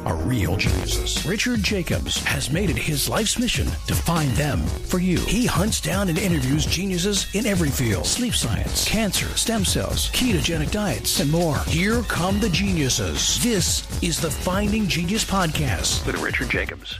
are real geniuses. Richard Jacobs has made it his life's mission to find them for you. He hunts down and interviews geniuses in every field sleep science, cancer, stem cells, ketogenic diets, and more. Here come the geniuses. This is the Finding Genius Podcast. With Richard Jacobs.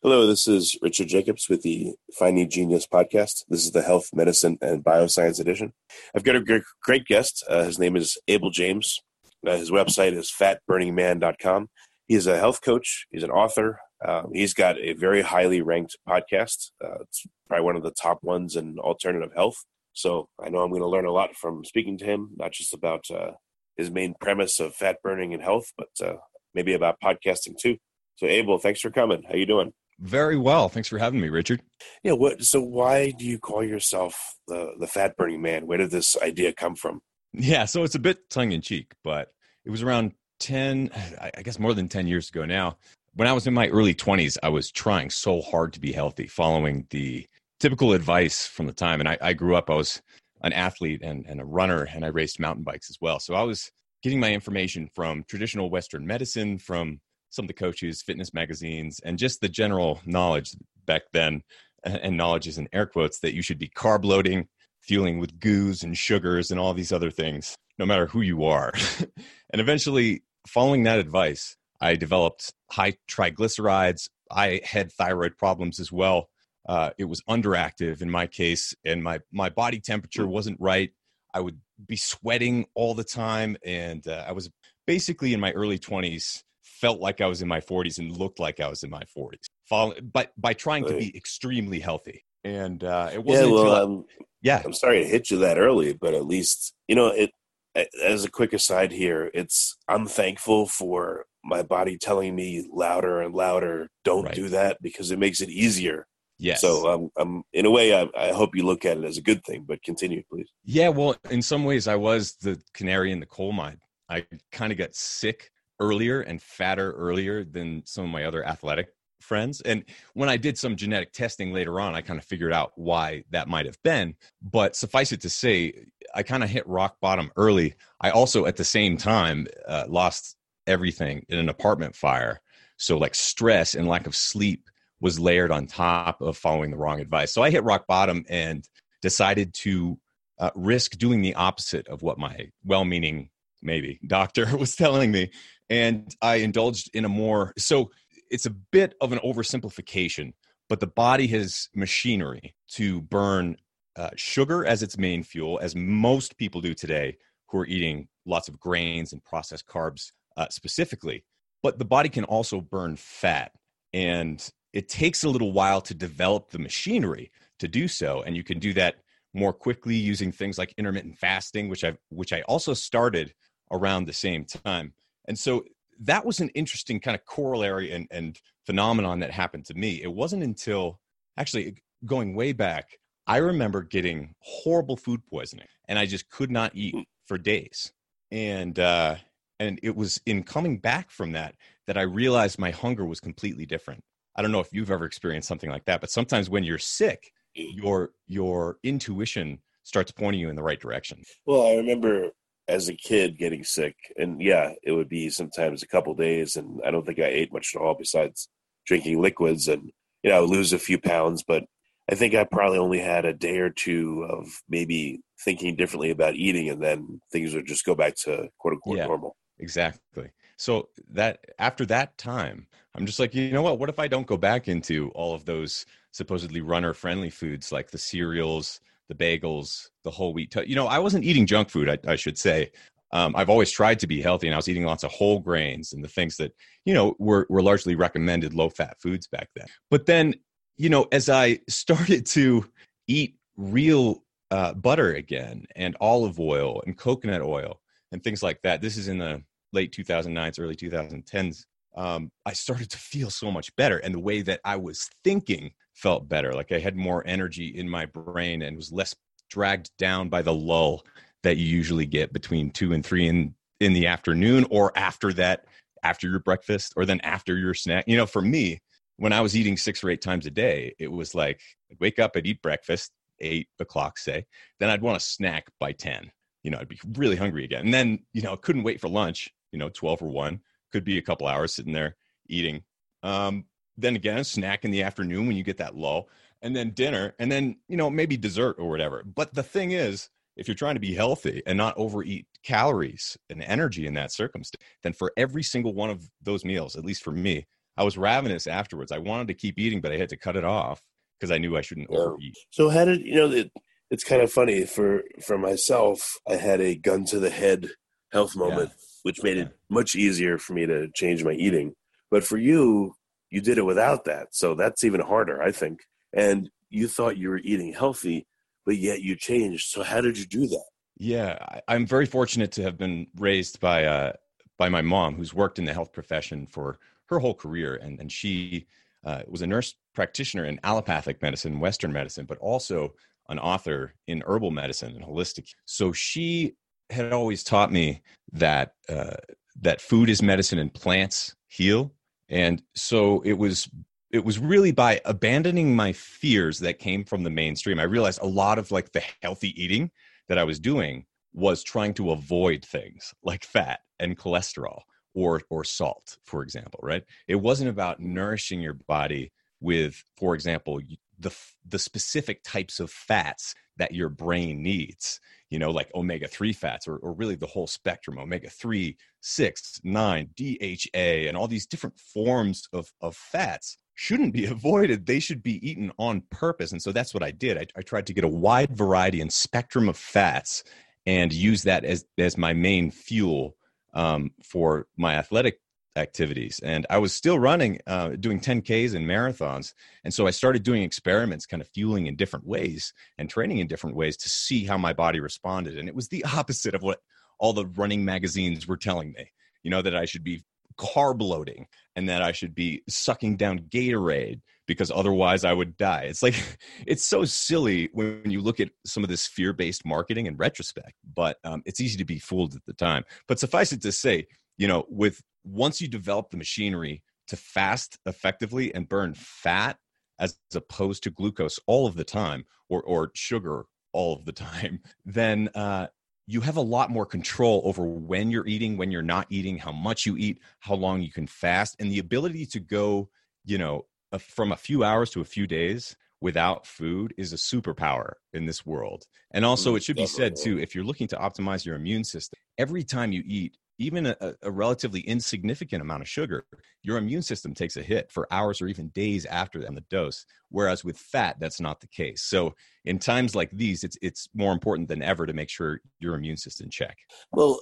Hello, this is Richard Jacobs with the Finding Genius podcast. This is the Health, Medicine, and Bioscience edition. I've got a great guest. Uh, his name is Abel James. Uh, his website is fatburningman.com. He's a health coach, he's an author. Uh, he's got a very highly ranked podcast. Uh, it's probably one of the top ones in alternative health. So I know I'm going to learn a lot from speaking to him, not just about uh, his main premise of fat burning and health, but uh, maybe about podcasting too. So Abel, thanks for coming. How you doing? Very well. Thanks for having me, Richard. Yeah. What? So why do you call yourself the the fat burning man? Where did this idea come from? Yeah, so it's a bit tongue in cheek, but it was around 10, I guess more than 10 years ago now. When I was in my early 20s, I was trying so hard to be healthy, following the typical advice from the time. And I, I grew up, I was an athlete and, and a runner, and I raced mountain bikes as well. So I was getting my information from traditional Western medicine, from some of the coaches, fitness magazines, and just the general knowledge back then. And knowledge is in air quotes that you should be carb loading, fueling with goos and sugars and all these other things, no matter who you are. and eventually, following that advice, I developed high triglycerides. I had thyroid problems as well. Uh, it was underactive in my case, and my my body temperature wasn't right. I would be sweating all the time, and uh, I was basically in my early twenties. Felt like I was in my 40s and looked like I was in my 40s. Follow, but by trying to be extremely healthy, and uh, it wasn't yeah. until Well, I- I'm yeah, I'm sorry to hit you that early, but at least you know it. As a quick aside here, it's I'm thankful for my body telling me louder and louder, "Don't Right. do that," because it makes it easier. yes. So um, I'm in a way, I, I hope you look at it as a good thing. But continue, please. Yeah, well, in some ways, I was the canary in the coal mine. I kind of got sick earlier and fatter earlier than some of my other athletic friends. And when I did some genetic testing later on, I kind of figured out why that might have been. But suffice it to say, I kind of hit rock bottom early. I also, at the same time, uh, lost everything in an apartment fire. So, like, stress and lack of sleep was layered on top of following the wrong advice. So, I hit rock bottom and decided to uh, risk doing the opposite of what my well-meaning maybe doctor was telling me and i indulged in a more so it's a bit of an oversimplification but the body has machinery to burn uh, sugar as its main fuel as most people do today who are eating lots of grains and processed carbs uh, specifically. But the body can also burn fat and it takes a little while to develop the machinery to do so and you can do that more quickly using things like intermittent fasting which i which i also started around the same time. And so that was an interesting kind of corollary and, and phenomenon that happened to me. It wasn't until actually going way back i remember getting horrible food poisoning and i just could not eat for days. And uh and it was in coming back from that that i realized my hunger was completely different. I don't know if you've ever experienced something like that but sometimes when you're sick your your intuition starts pointing you in the right direction. Well, I remember as a kid getting sick, and yeah, it would be sometimes a couple days, and I don't think I ate much at all besides drinking liquids, and you know, I would lose a few pounds, but I think I probably only had a day or two of maybe thinking differently about eating, and then things would just go back to quote unquote Yeah. normal. Exactly. So that after that time, I'm just like, you know what? What if I don't go back into all of those supposedly runner friendly foods like the cereals, the bagels, the whole wheat? You know, I wasn't eating junk food. I, I should say. Um, I've always tried to be healthy, and I was eating lots of whole grains and the things that you know were were largely recommended low fat foods back then. But then, you know, as I started to eat real uh, butter again and olive oil and coconut oil and things like that, this is in the late 2009s, early 2010s. Um, I started to feel so much better, and the way that I was thinking felt better. Like I had more energy in my brain and was less dragged down by the lull that you usually get between two and three in in the afternoon or after that after your breakfast or then after your snack. You know for me when i was eating six or eight times a day it was like I'd wake up i'd eat breakfast eight o'clock say then i'd want a snack by 10 you know i'd be really hungry again. And then you know couldn't wait for lunch you know 12 or 1 could be a couple hours sitting there eating. Um, then again snack in the afternoon when you get that lull and then dinner and then you know maybe dessert or whatever but the thing is if you're trying to be healthy and not overeat calories and energy in that circumstance, then for every single one of those meals, at least for me, I was ravenous afterwards. I wanted to keep eating, but I had to cut it off because I knew I shouldn't yeah. overeat. So how did you know that? It's kind of funny for for myself. I had a gun to the head health moment, yeah. which made it much easier for me to change my eating. But for you, you did it without that, so that's even harder, I think. And you thought you were eating healthy, but yet you changed. So how did you do that? Yeah, I'm very fortunate to have been raised by uh, by my mom, who's worked in the health profession for her whole career, and and she uh, was a nurse practitioner in allopathic medicine, Western medicine, but also an author in herbal medicine and holistic. So she had always taught me that uh, that food is medicine and plants heal, and so it was it was really by abandoning my fears that came from the mainstream. I realized a lot of like the healthy eating that I was doing was trying to avoid things like fat and cholesterol or or salt, for example, right? It wasn't about nourishing your body with, for example, the the specific types of fats that your brain needs you know like omega-3 fats or, or really the whole spectrum omega-3 6 9 dha and all these different forms of, of fats shouldn't be avoided. They should be eaten on purpose. And so that's what I did. I, I, tried to get a wide variety and spectrum of fats and use that as, as my main fuel um, for my athletic activities. And I was still running, uh, doing 10Ks and marathons. And so I started doing experiments, kind of fueling in different ways and training in different ways to see how my body responded. And it was the opposite of what all the running magazines were telling me, you know, that I should be carb loading and that I should be sucking down Gatorade because otherwise I would die. It's like it's so silly when you look at some of this fear-based marketing in retrospect, but um, it's easy to be fooled at the time. But suffice it to say, you know, with once you develop the machinery to fast effectively and burn fat as opposed to glucose all of the time or or sugar all of the time, then uh, you have a lot more control over when you're eating, when you're not eating, how much you eat, how long you can fast, and the ability to go, you know, from a few hours to a few days without food is a superpower in this world. And also, mm, it should be said too if you're looking to optimize your immune system, every time you eat, even a, a, relatively insignificant amount of sugar, your immune system takes a hit for hours or even days after the dose. Whereas with fat, that's not the case. So in times like these, it's it's more important than ever to make sure your immune system check. Well,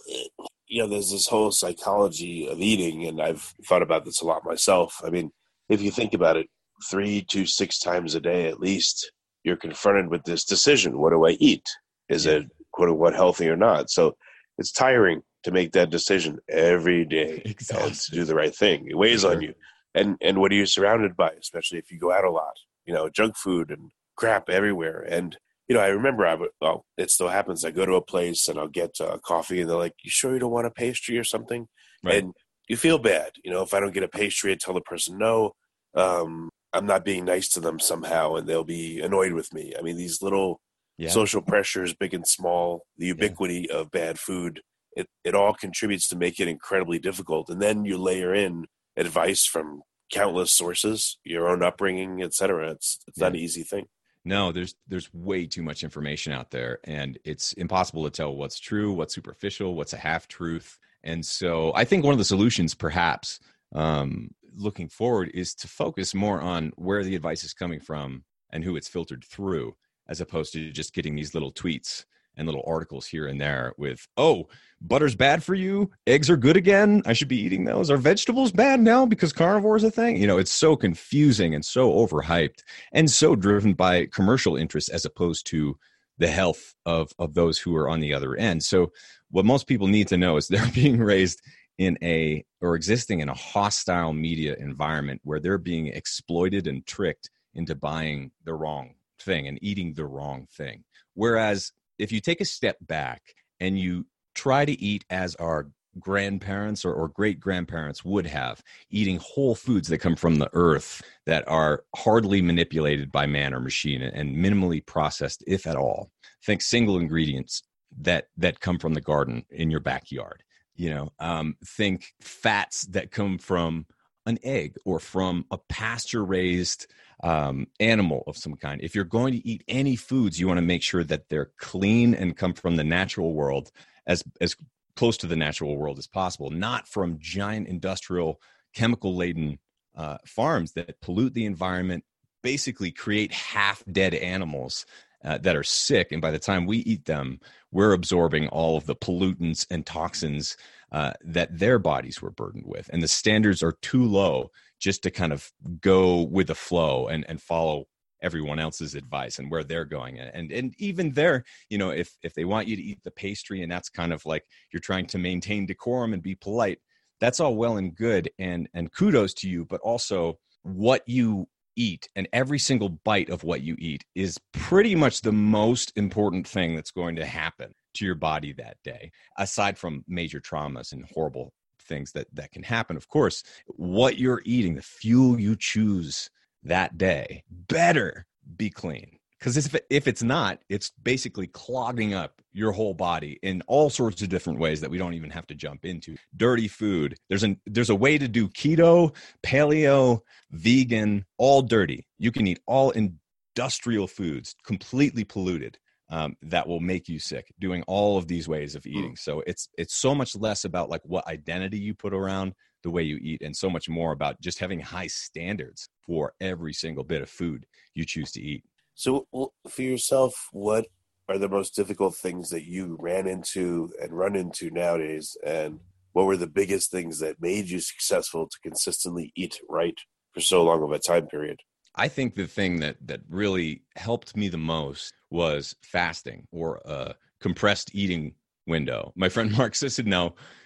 you know, there's this whole psychology of eating, and I've thought about this a lot myself. I mean, if you think about it, three to six times a day at least, you're confronted with this decision: what do I eat? Is yeah. it quote unquote healthy or not? So it's tiring to make that decision every day exactly. to do the right thing. It weighs sure. on you. And and what are you surrounded by, especially if you go out a lot? You know, junk food and crap everywhere. And you know, I remember I would. Well, it still happens. I go to a place and I'll get a coffee, and they're like, "You sure you don't want a pastry or something?" Right. And you feel bad. You know, if I don't get a pastry, I tell the person no. Um, I'm not being nice to them somehow, and they'll be annoyed with me. I mean, these little yeah. social pressures, big and small, the ubiquity yeah. of bad food it, it all contributes to make it incredibly difficult. And then you layer in advice from countless sources, your own upbringing, etc. It's it's yeah. not an easy thing. No, there's there's way too much information out there, and it's impossible to tell what's true, what's superficial, what's a half truth. And so, I think one of the solutions, perhaps, um, looking forward, is to focus more on where the advice is coming from and who it's filtered through, as opposed to just getting these little tweets and little articles here and there with, oh, butter's bad for you, eggs are good again. I should be eating those. Are vegetables bad now because carnivore is a thing? You know, it's so confusing and so overhyped and so driven by commercial interests as opposed to the health of of those who are on the other end. So what most people need to know is they're being raised in a or existing in a hostile media environment where they're being exploited and tricked into buying the wrong thing and eating the wrong thing. Whereas if you take a step back and you try to eat as our grandparents or, or great grandparents would have, eating whole foods that come from the earth that are hardly manipulated by man or machine and minimally processed, if at all. Think single ingredients that that come from the garden in your backyard. You know, um, think fats that come from an egg or from a pasture raised um, animal of some kind. If you're going to eat any foods, you want to make sure that they're clean and come from the natural world as as close to the natural world as possible, not from giant industrial chemical laden uh, farms that pollute the environment, basically create half dead animals uh, that are sick. And by the time we eat them, we're absorbing all of the pollutants and toxins uh, that their bodies were burdened with. And the standards are too low just to kind of go with the flow and, and follow everyone else's advice and where they're going and and even there you know if if they want you to eat the pastry and that's kind of like you're trying to maintain decorum and be polite that's all well and good and and kudos to you but also what you eat and every single bite of what you eat is pretty much the most important thing that's going to happen to your body that day aside from major traumas and horrible things that that can happen. Of course what you're eating the fuel you choose that day better be clean because if, if it's not it's basically clogging up your whole body in all sorts of different ways that we don't even have to jump into dirty food there's an there's a way to do keto paleo vegan all dirty you can eat all industrial foods completely polluted um, that will make you sick doing all of these ways of hmm. eating so it's it's so much less about like what identity you put around the way you eat and so much more about just having high standards for every single bit of food you choose to eat. So, for yourself, what are the most difficult things that you ran into and run into nowadays? And what were the biggest things that made you successful to consistently eat right for so long of a time period? I think the thing that that really helped me the most was fasting or a compressed eating window. My friend Mark Sisson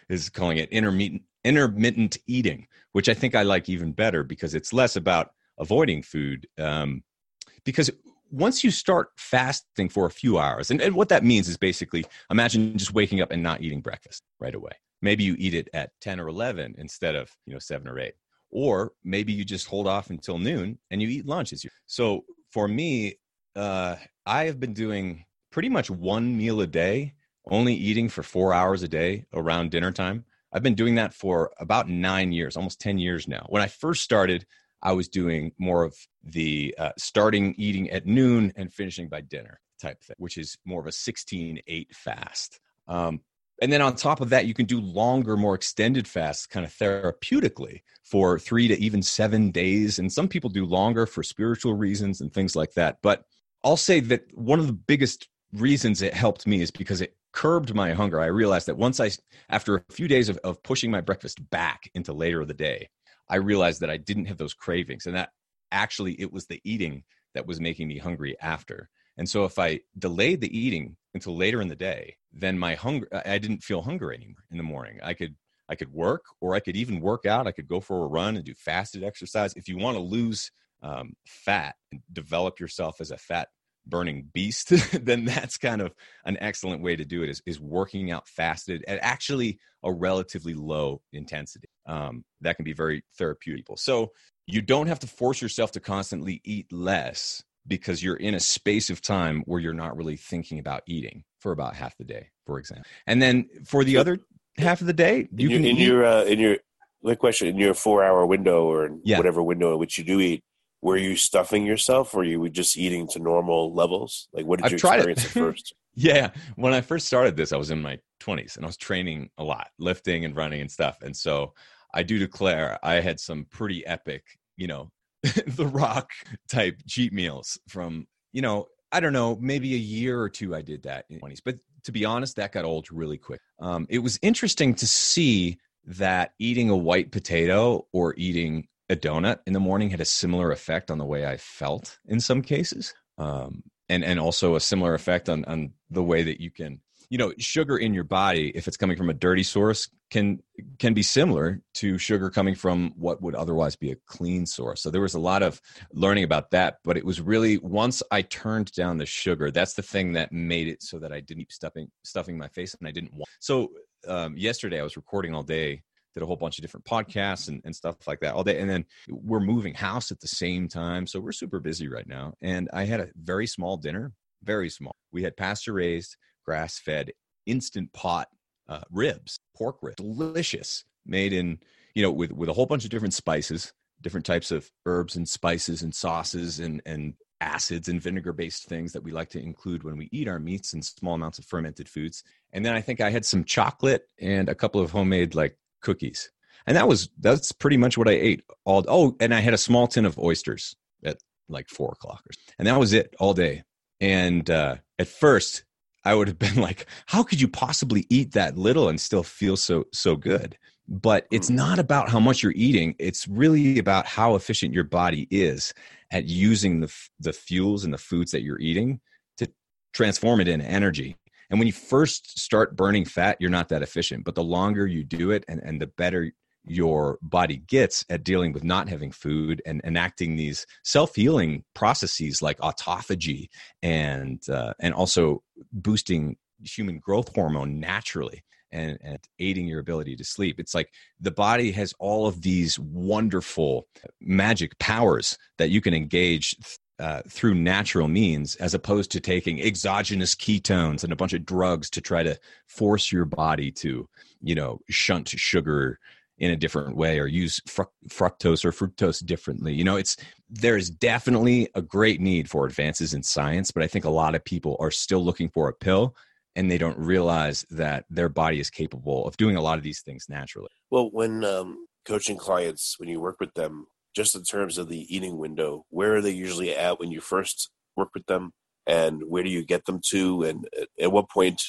is calling it intermittent intermittent eating, which I think I like even better because it's less about avoiding food. Um, because once you start fasting for a few hours, and, and what that means is basically imagine just waking up and not eating breakfast right away. Maybe you eat it at 10 or 11 instead of, you know, 7 or 8. Or maybe you just hold off until noon and you eat lunch as you. So for me, uh, I have been doing pretty much one meal a day, only eating for four hours a day around dinner time. I've been doing that for about nine years, almost 10 years now. When I first started, I was doing more of the uh, starting eating at noon and finishing by dinner type thing, which is more of a 16 8 fast. Um, and then on top of that, you can do longer, more extended fasts kind of therapeutically for three to even seven days. And some people do longer for spiritual reasons and things like that. But I'll say that one of the biggest reasons it helped me is because it curbed my hunger. I realized that once I, after a few days of, of pushing my breakfast back into later of the day, I realized that I didn't have those cravings and that actually it was the eating that was making me hungry after. And so if I delayed the eating until later in the day, then my hunger, I didn't feel hunger anymore in the morning. I could, I could work or I could even work out. I could go for a run and do fasted exercise. If you want to lose um, fat and develop yourself as a fat burning beast, then that's kind of an excellent way to do it is, is working out fasted at actually a relatively low intensity. Um, that can be very therapeutic. So you don't have to force yourself to constantly eat less because you're in a space of time where you're not really thinking about eating for about half the day, for example. And then for the other half of the day, you in your, can in eat. your uh, in your my question in your four hour window or yeah. whatever window in which you do eat were you stuffing yourself or were you were just eating to normal levels like what did I've you experience at first yeah when i first started this i was in my 20s and i was training a lot lifting and running and stuff and so i do declare i had some pretty epic you know the rock type cheat meals from you know i don't know maybe a year or two i did that in 20s but to be honest that got old really quick. Um, it was interesting to see that eating a white potato or eating a donut in the morning had a similar effect on the way I felt in some cases, um, and and also a similar effect on on the way that you can you know sugar in your body if it's coming from a dirty source can can be similar to sugar coming from what would otherwise be a clean source. So there was a lot of learning about that but it was really once i turned down the sugar that's the thing that made it so that i didn't keep stuffing stuffing my face and i didn't want so um, yesterday i was recording all day did a whole bunch of different podcasts and, and stuff like that all day and then we're moving house at the same time so we're super busy right now and i had a very small dinner very small. We had pasture raised grass fed instant pot uh, ribs, pork ribs, delicious, made in you know with with a whole bunch of different spices, different types of herbs and spices and sauces and and acids and vinegar based things that we like to include when we eat our meats and small amounts of fermented foods. And then I think I had some chocolate and a couple of homemade like cookies. And that was that's pretty much what I ate all oh, and I had a small tin of oysters at like four o'clock. And that was it all day. And uh, at first I would have been like, how could you possibly eat that little and still feel so so good? But it's hmm. not about how much you're eating. It's really about how efficient your body is at using the the fuels and the foods that you're eating to transform it into energy. And when you first start burning fat, you're not that efficient. But the longer you do it and, and the better your body gets at dealing with not having food and enacting these self-healing processes like autophagy and uh, and also boosting human growth hormone naturally and, and aiding your ability to sleep. It's like the body has all of these wonderful magic powers that you can engage uh, through natural means as opposed to taking exogenous ketones and a bunch of drugs to try to force your body to you know shunt sugar in a different way or use fructose or fructose differently. You know, it's there is definitely a great need for advances in science, but I think a lot of people are still looking for a pill and they don't realize that their body is capable of doing a lot of these things naturally. Well, when um, coaching clients, when you work with them, just in terms of the eating window, where are they usually at when you first work with them, and where do you get them to, and at what point,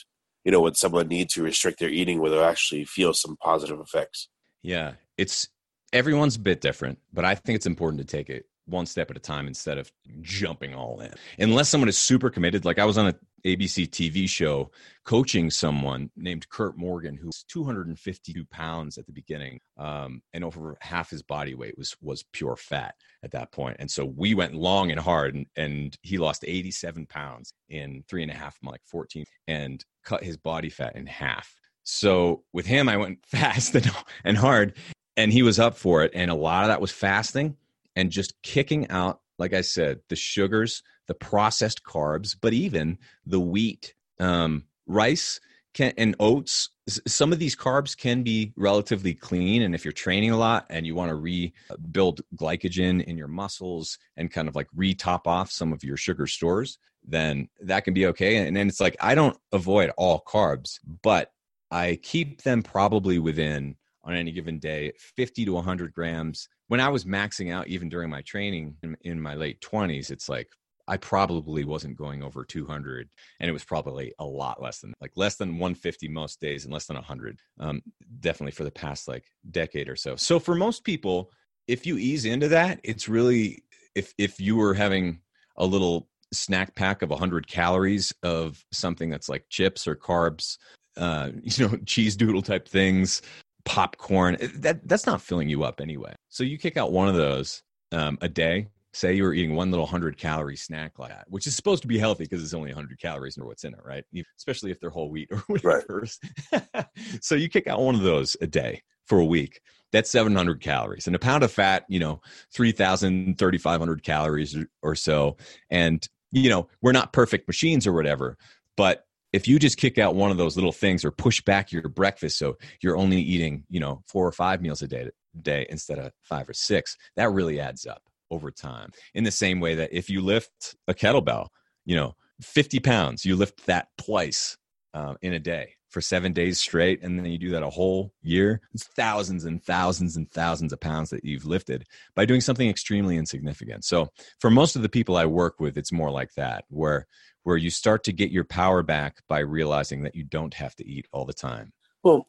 you know, would someone need to restrict their eating where they'll actually feel some positive effects? Yeah, it's everyone's a bit different, but I think it's important to take it one step at a time instead of jumping all in. Unless someone is super committed, like I was on a ABC TV show coaching someone named Kurt Morgan, who's 252 pounds at the beginning, um, and over half his body weight was was pure fat at that point. And so we went long and hard, and, and he lost 87 pounds in three and a half like 14, and cut his body fat in half. So with him, I went fast and, and hard, and he was up for it. And a lot of that was fasting and just kicking out, like I said, the sugars, the processed carbs, but even the wheat, um, rice, can, and oats. Some of these carbs can be relatively clean. And if you're training a lot and you want to rebuild glycogen in your muscles and kind of like re top off some of your sugar stores, then that can be okay. And then it's like, I don't avoid all carbs, but I keep them probably within on any given day 50 to 100 grams. When I was maxing out, even during my training in, in my late 20s, it's like I probably wasn't going over 200, and it was probably a lot less than like less than 150 most days and less than 100. Um, definitely for the past like decade or so. So for most people, if you ease into that, it's really if if you were having a little snack pack of 100 calories of something that's like chips or carbs uh, you know, cheese doodle type things, popcorn. Eh, that that's not filling you up anyway. So you kick out one of those um, a day. Say you were eating one little hundred calorie snack like that, which is supposed to be healthy because it's only hundred calories or what's in it, right? Especially if they're whole wheat or whatever. Right. so you kick out one of those a day for a week. That's 700 calories. And a pound of fat, you know, 3,000, 3,500 calories or, or so. And, you know, we're not perfect machines or whatever, but if you just kick out one of those little things or push back your breakfast so you're only eating you know four or five meals a day day instead of five or six that really adds up over time. In the same way that if you lift a kettlebell you know 50 pounds you lift that twice uh, in a day for seven days straight and then you do that a whole year it's thousands and thousands and thousands of pounds that you've lifted by doing something extremely insignificant so for most of the people i work with it's more like that where where you start to get your power back by realizing that you don't have to eat all the time. Well,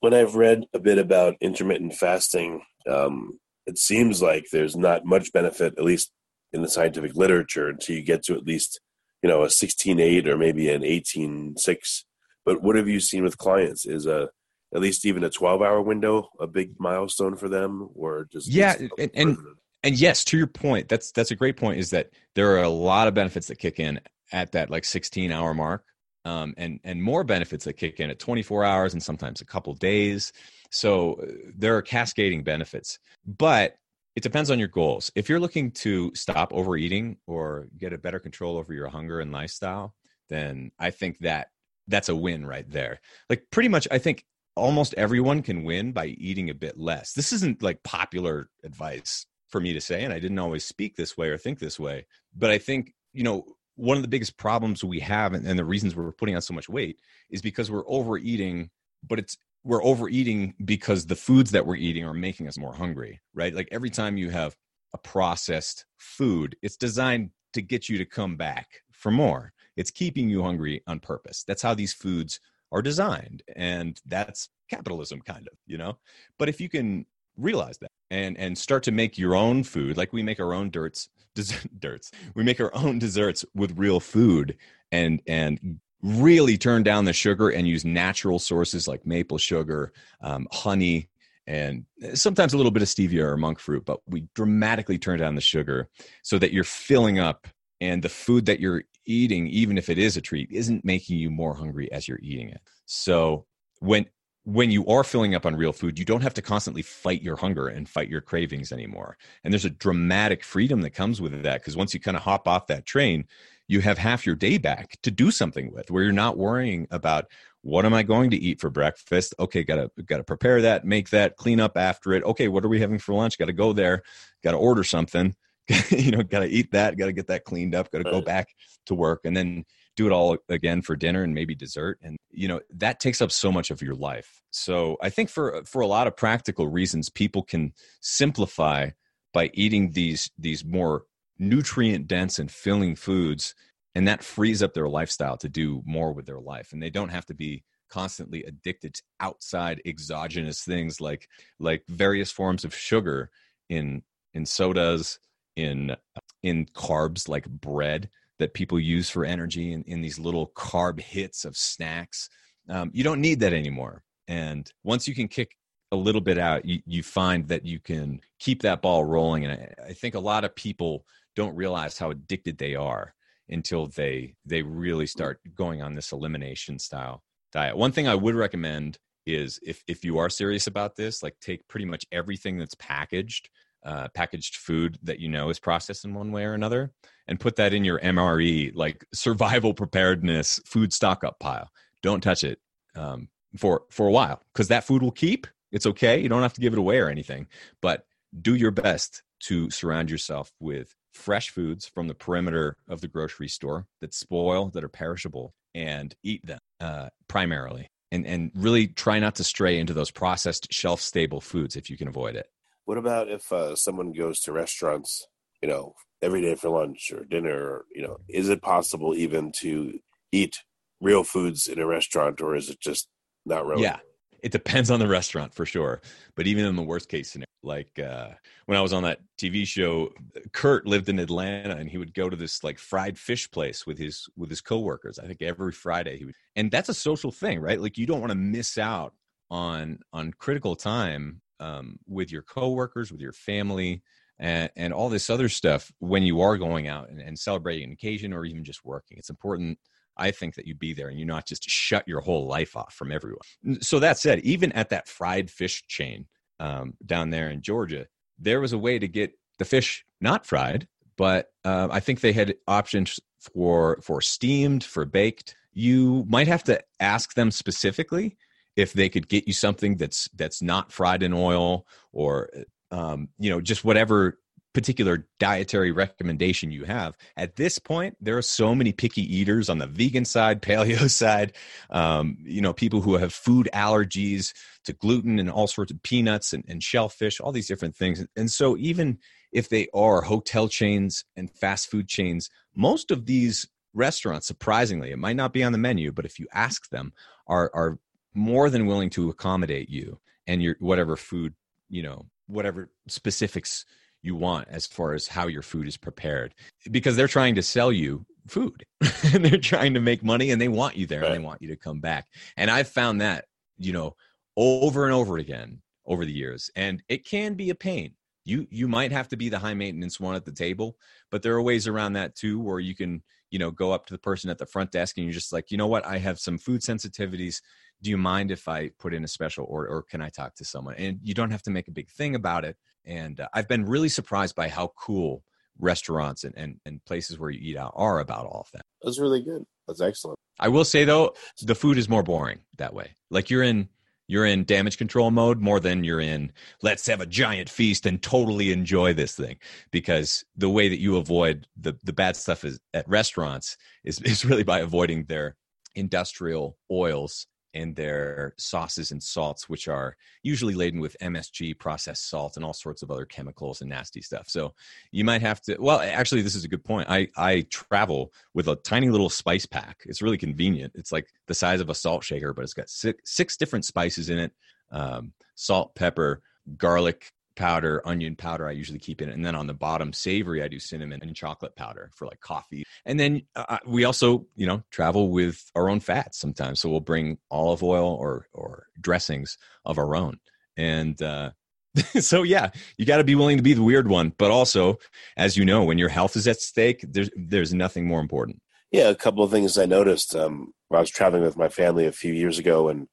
when I've read a bit about intermittent fasting, um, it seems like there's not much benefit, at least in the scientific literature, until you get to at least you know a 16.8 or maybe an 18.6. But what have you seen with clients? Is a at least even a 12 hour window a big milestone for them or just yeah and, and and yes to your point that's that's a great point is that there are a lot of benefits that kick in at that like 16 hour mark um, and and more benefits that kick in at 24 hours and sometimes a couple days. So uh, there are cascading benefits but it depends on your goals. If you're looking to stop overeating or get a better control over your hunger and lifestyle then i think that that's a win right there like pretty much i think almost everyone can win by eating a bit less. This isn't like popular advice for me to say, and I didn't always speak this way or think this way. But I think, you know, one of the biggest problems we have and, and the reasons we're putting on so much weight is because we're overeating, but it's we're overeating because the foods that we're eating are making us more hungry, right? Like every time you have a processed food, it's designed to get you to come back for more. It's keeping you hungry on purpose. That's how these foods are designed and that's capitalism kind of you know but if you can realize that and and start to make your own food like we make our own dirts desserts we make our own desserts with real food and and really turn down the sugar and use natural sources like maple sugar um, honey and sometimes a little bit of stevia or monk fruit but we dramatically turn down the sugar so that you're filling up and the food that you're eating even if it is a treat isn't making you more hungry as you're eating it. So when when you are filling up on real food you don't have to constantly fight your hunger and fight your cravings anymore. And there's a dramatic freedom that comes with that because once you kind of hop off that train you have half your day back to do something with where you're not worrying about what am i going to eat for breakfast? Okay gotta gotta prepare that make that clean up after it. Okay what are we having for lunch? Gotta go there gotta order something you know, got to eat that, got to get that cleaned up, got to go back to work, and then do it all again for dinner and maybe dessert. And you know, that takes up so much of your life. So I think for for a lot of practical reasons, people can simplify by eating these these more nutrient dense and filling foods and that frees up their lifestyle to do more with their life and they don't have to be constantly addicted to outside exogenous things like like various forms of sugar in in sodas in in carbs like bread that people use for energy and in these little carb hits of snacks. Um, you don't need that anymore. And once you can kick a little bit out, you, you find that you can keep that ball rolling. And I, I think a lot of people don't realize how addicted they are until they they really start going on this elimination style diet. One thing I would recommend is if if you are serious about this, like take pretty much everything that's packaged uh, packaged food that you know is processed in one way or another and put that in your MRE, like survival preparedness food stock up pile. Don't touch it um, for for a while because that food will keep. It's okay. You don't have to give it away or anything, but do your best to surround yourself with fresh foods from the perimeter of the grocery store that spoil, that are perishable, and eat them uh, primarily. And and really try not to stray into those processed shelf stable foods if you can avoid it. What about if uh, someone goes to restaurants, you know, every day for lunch or dinner? Or, you know, is it possible even to eat real foods in a restaurant, or is it just not really? Yeah, it depends on the restaurant for sure. But even in the worst case scenario, like uh, when I was on that TV show, Kurt lived in Atlanta, and he would go to this like fried fish place with his with his coworkers. I think every Friday he would, and that's a social thing, right? Like you don't want to miss out on on critical time um, with your coworkers, with your family, and, and all this other stuff when you are going out and, and celebrating an occasion or even just working. It's important I think that you be there and you not just shut your whole life off from everyone. So that said, even at that fried fish chain um, down there in Georgia, there was a way to get the fish not fried, but uh, I think they had options for for steamed, for baked. You might have to ask them specifically if they could get you something that's that's not fried in oil or um, you know just whatever particular dietary recommendation you have. At this point there are so many picky eaters on the vegan side paleo side um, you know people who have food allergies to gluten and all sorts of peanuts and, and shellfish all these different things. And so even if they are hotel chains and fast food chains most of these restaurants surprisingly it might not be on the menu but if you ask them are are more than willing to accommodate you and your whatever food you know whatever specifics you want as far as how your food is prepared because they're trying to sell you food and they're trying to make money and they want you there Right. and they want you to come back. And I've found that, you know, over and over again over the years. And it can be a pain. You you might have to be the high maintenance one at the table, but there are ways around that too where you can, you know, go up to the person at the front desk and you're just like, you know what, I have some food sensitivities. Do you mind if I put in a special order or can I talk to someone? And you don't have to make a big thing about it. And uh, I've been really surprised by how cool restaurants and, and, and places where you eat out are about all of that. That's really good. That's excellent. I will say though, the food is more boring that way. Like you're in you're in damage control mode more than you're in let's have a giant feast and totally enjoy this thing. Because the way that you avoid the the bad stuff is at restaurants is is really by avoiding their industrial oils and their sauces and salts, which are usually laden with MSG, processed salt, and all sorts of other chemicals and nasty stuff. So you might have to. Well, actually, this is a good point. I I travel with a tiny little spice pack. It's really convenient. It's like the size of a salt shaker, but it's got six six different spices in it: um, salt, pepper, garlic powder, onion powder. I usually keep in it, and then on the bottom, savory, I do cinnamon and chocolate powder for like coffee. And then uh, we also, you know, travel with our own fats sometimes. So we'll bring olive oil or or dressings of our own, and uh, so yeah, you got to be willing to be the weird one. But also, as you know, when your health is at stake, there's there's nothing more important. Yeah, a couple of things I noticed. Um, I was traveling with my family a few years ago, and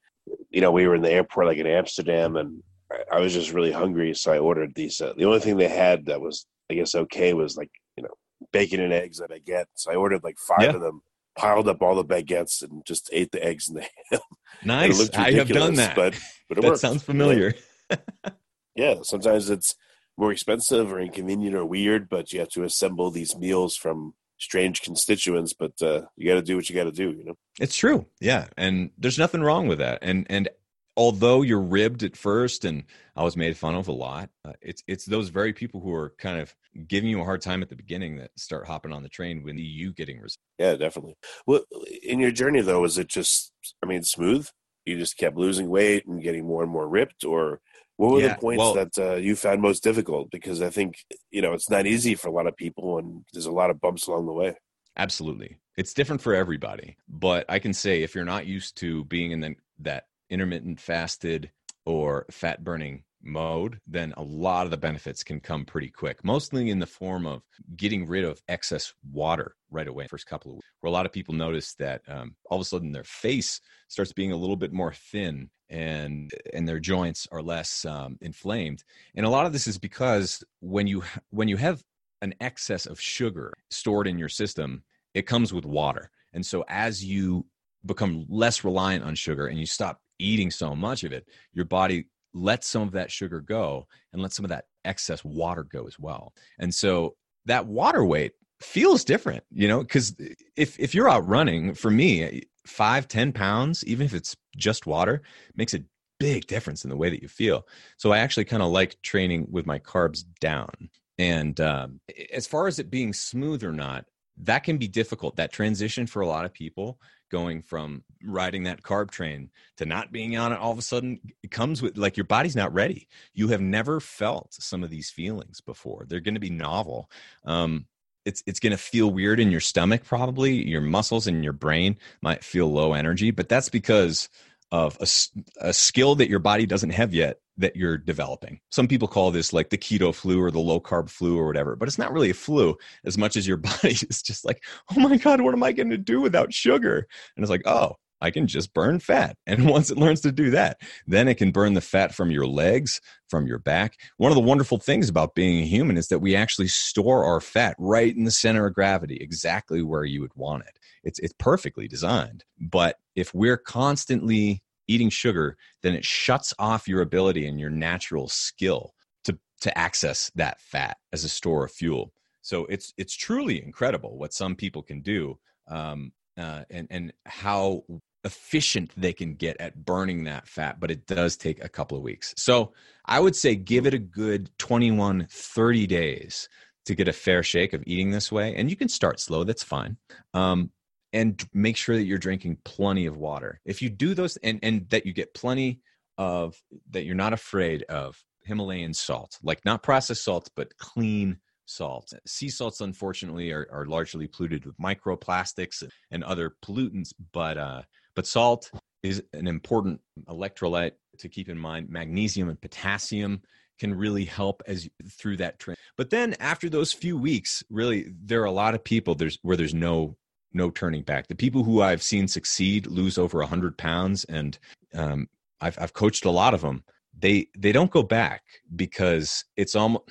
you know, we were in the airport like in Amsterdam, and I, was just really hungry, so I ordered these. Uh, the only thing they had that was, I guess, okay was like you know, bacon and eggs that I get. So I ordered like five Yeah. of them, piled up all the baguettes, and just ate the eggs and the ham. Nice. looked I have done that. but but it that worked. sounds familiar. Yeah, sometimes it's more expensive or inconvenient or weird, but you have to assemble these meals from strange constituents. But uh, you got to do what you got to do. You know. It's true. Yeah. And there's nothing wrong with that. And and although you're ribbed at first and I was made fun of a lot, uh, it's it's those very people who are kind of giving you a hard time at the beginning that start hopping on the train when you getting results. Yeah, definitely. Well, in your journey though, was it just? I mean, smooth. You just kept losing weight and getting more and more ripped, or what were Yeah, the points well- that uh, you found most difficult? Because I think you know it's not easy for a lot of people, and there's a lot of bumps along the way. Absolutely. It's different for everybody. But I can say if you're not used to being in the, that intermittent fasted or fat burning mode, then a lot of the benefits can come pretty quick, mostly in the form of getting rid of excess water right away, first couple of weeks, where a lot of people notice that um, all of a sudden their face starts being a little bit more thin and and their joints are less um, inflamed and a lot of this is because when you when you have an excess of sugar stored in your system, it comes with water. And so as you become less reliant on sugar and you stop eating so much of it, your body lets some of that sugar go and lets some of that excess water go as well. And so that water weight feels different, you know, because if if you're out running, for me, five, ten pounds, even if it's just water, makes a big difference in the way that you feel. So I actually kind of like training with my carbs down. And um, as far as it being smooth or not, that can be difficult. That transition for a lot of people going from riding that carb train to not being on it all of a sudden it comes with like your body's not ready. You have never felt some of these feelings before. They're going to be novel. Um, it's it's going to feel weird in your stomach probably. Your muscles and your brain might feel low energy, but that's because of a skill that your body doesn't have yet that you're developing. Some people call this like the keto flu or the low carb flu or whatever, but it's not really a flu as much as your body is just like, oh my God, what am I going to do without sugar? And it's like, oh, I can just burn fat. And once it learns to do that, then it can burn the fat from your legs, from your back. One of the wonderful things about being a human is that we actually store our fat right in the center of gravity, exactly where you would want it. It's, it's perfectly designed. But if we're constantly eating sugar, then it shuts off your ability and your natural skill to, to access that fat as a store of fuel. So it's, it's truly incredible what some people can do um, uh, and, and how efficient they can get at burning that fat, but it does take a couple of weeks. So I would say give it a good 21, 30 days to get a fair shake of eating this way. And you can start slow, that's fine. Um, and make sure that you're drinking plenty of water. If you do those and, and that you get plenty of, that you're not afraid of Himalayan salt, like not processed salt, but clean salt. Sea salts, unfortunately, are, are largely polluted with microplastics and other pollutants, but uh, but salt is an important electrolyte to keep in mind. Magnesium and potassium can really help as through that trend. But then after those few weeks, really, there are a lot of people there's where there's no no turning back. The people who I've seen succeed lose over a hundred pounds, and um, I've I've coached a lot of them. They they don't go back because it's almost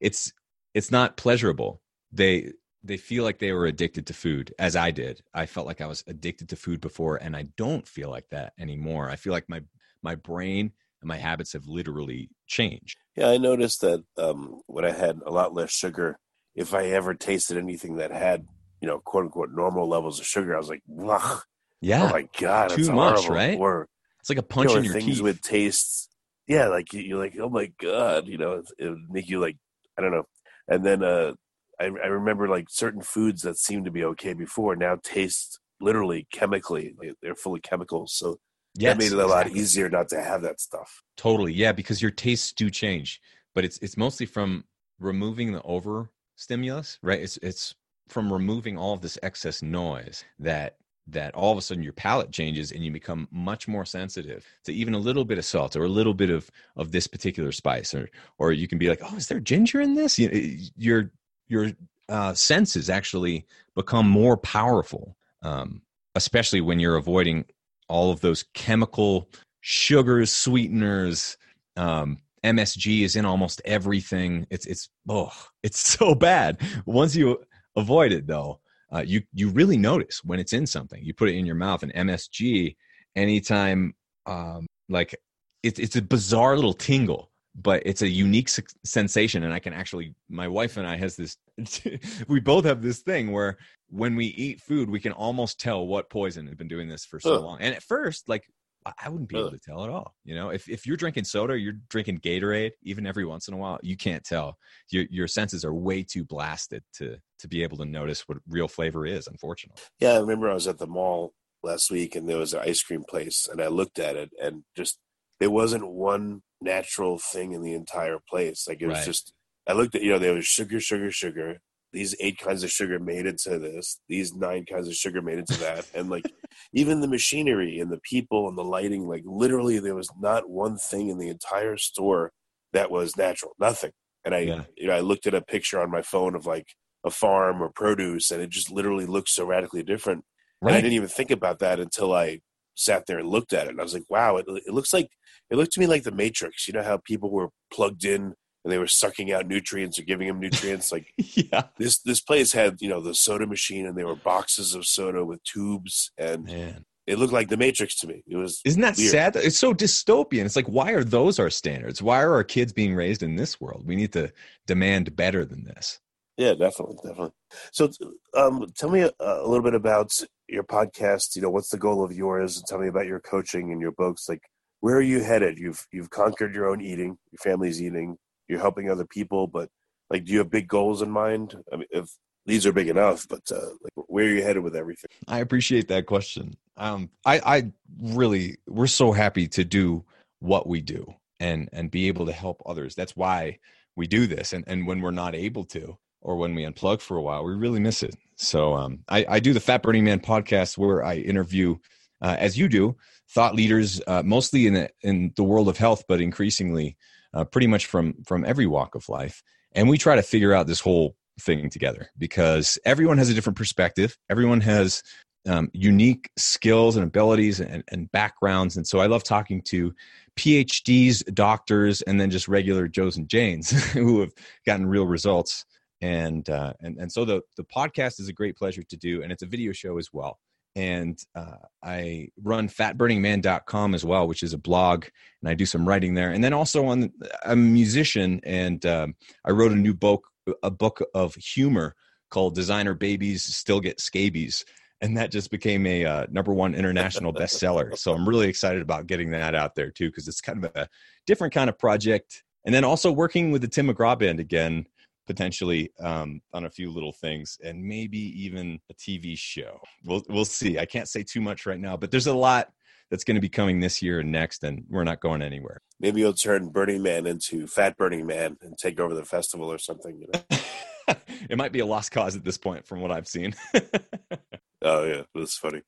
it's it's not pleasurable. They they feel like they were addicted to food as I did. I felt like I was addicted to food before and I don't feel like that anymore. I feel like my my brain and my habits have literally changed. Yeah, I noticed that um, when I had a lot less sugar, if I ever tasted anything that had, you know, quote unquote normal levels of sugar, I was like, Ugh. yeah, oh my god, too much, right? Or it's like a punch you know, in your things teeth. with tastes. Yeah, like you're like, oh my god, you know, it, it would make you like, I don't know. And then uh, I, I remember like certain foods that seemed to be okay before now taste literally chemically, like they're full of chemicals. So yes, that made it a lot exactly. easier not to have that stuff. Totally, yeah, because your tastes do change, but it's it's mostly from removing the over stimulus, right? It's it's from removing all of this excess noise that that all of a sudden your palate changes and you become much more sensitive to even a little bit of salt or a little bit of of this particular spice or or you can be like oh is there ginger in this? You your your uh, senses actually become more powerful um, especially when you're avoiding all of those chemical sugars sweeteners um, msg is in almost everything. It's it's oh it's so bad. Once you avoid it though uh, you you really notice when it's in something. You put it in your mouth, and MSG, anytime, um, like it's it's a bizarre little tingle, but it's a unique sensation. And I can actually, my wife and I has this, we both have this thing where when we eat food, we can almost tell what poison has been doing this for so Ugh. long. And at first, like I- wouldn't be able to tell at all. You know, if if you're drinking soda, you're drinking Gatorade, even every once in a while, you can't tell. Your your senses are way too blasted to to be able to notice what real flavor is. Unfortunately, Yeah, I remember I was at the mall last week and there was an ice cream place and I looked at it and just there wasn't one natural thing in the entire place. Like it was Right. just I looked at you know there was sugar, sugar, sugar. These eight kinds of sugar made into this. These nine kinds of sugar made into that. And like even the machinery and the people and the lighting, like literally there was not one thing in the entire store that was natural. Nothing. And I Yeah. you know I looked at a picture on my phone of like a farm or produce and it just literally looks so radically different and I didn't even think about that until I sat there and looked at it. And I was like, wow, it, it looks like, it looked to me like the Matrix. You know how people were plugged in and they were sucking out nutrients or giving them nutrients? Like yeah, this, this place had, you know, the soda machine and there were boxes of soda with tubes and man. it looked like the Matrix to me. It was, Isn't that Weird. sad? It's so dystopian. It's like, why are those our standards? Why are our kids being raised in this world? We need to demand better than this. yeah, definitely, definitely. So, um, tell me a, a little bit about your podcast. You know, what's the goal of yours? And tell me about your coaching and your books. Like, where are you headed? You've you've conquered your own eating. Your family's eating. You're helping other people, but like, do you have big goals in mind? I mean, if these are big enough, but uh, like, where are you headed with everything? I appreciate that question. Um, I, I really, we're so happy to do what we do and and be able to help others. That's why we do this. And and when we're not able to, or when we unplug for a while, we really miss it. So um, I, I do the Fat Burning Man podcast where I interview, uh, as you do, thought leaders, uh, mostly in the in the world of health, but increasingly, uh, pretty much from from every walk of life. And we try to figure out this whole thing together because everyone has a different perspective. Everyone has um, unique skills and abilities and, and backgrounds. And so I love talking to PhDs, doctors, and then just regular Joes and Janes who have gotten real results. And, uh, and, and so the, the podcast is a great pleasure to do, and it's a video show as well. And uh, I run fatburningman.com as well, which is a blog, and I do some writing there. And then also on, I'm a musician, and um, I wrote a new book, a book of humor called Designer Babies Still Get Scabies and that just became a uh, number one international bestseller. So I'm really excited about getting that out there too, because it's kind of a different kind of project. And then also working with the Tim McGraw band again, potentially um, on a few little things, and maybe even a TV show. We'll we'll see. I can't say too much right now, but there's a lot. that's going to be coming this year and next, and we're not going anywhere. Maybe you'll turn Burning Man into Fat Burning Man and take over the festival or something. You know? it might be a lost cause at this point, from what I've seen. oh yeah, that's funny.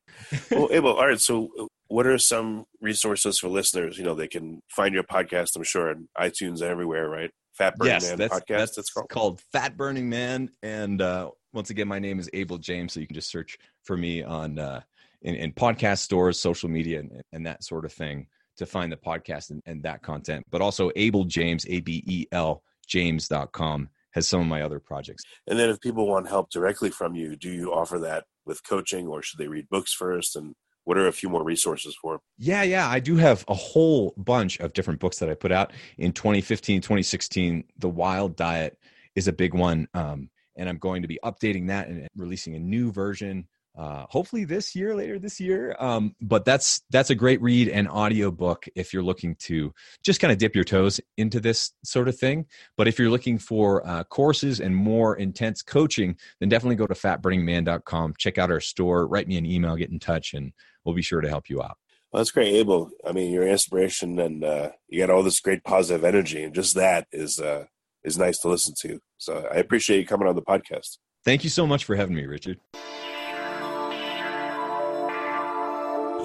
Well, Abel, all right. So, what are some resources for listeners? You know, they can find your podcast. I'm sure on iTunes everywhere, right? Fat Burning yes, Man that's, podcast. That's, that's called. called Fat Burning Man, and uh, once again, my name is Abel James, so you can just search for me on uh, in, in podcast stores, social media, and, and that sort of thing to find the podcast and, and that content. But also Abel James, A B E L James.com has some of my other projects. And then if people want help directly from you, do you offer that with coaching or should they read books first? And what are a few more resources for? Yeah, yeah. I do have a whole bunch of different books that I put out in 2015, 2016. The Wild Diet is a big one. Um, and I'm going to be updating that and releasing a new version uh, hopefully this year later this year um, but that's that's a great read and audio book if you're looking to just kind of dip your toes into this sort of thing but if you're looking for uh, courses and more intense coaching then definitely go to fatburningman.com check out our store write me an email get in touch and we'll be sure to help you out well, that's great, Abel. I mean, your inspiration and uh, you got all this great positive energy, and just that is uh, is nice to listen to. So I appreciate you coming on the podcast. Thank you so much for having me, Richard.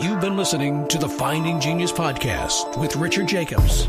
You've been listening to the Finding Genius podcast with Richard Jacobs.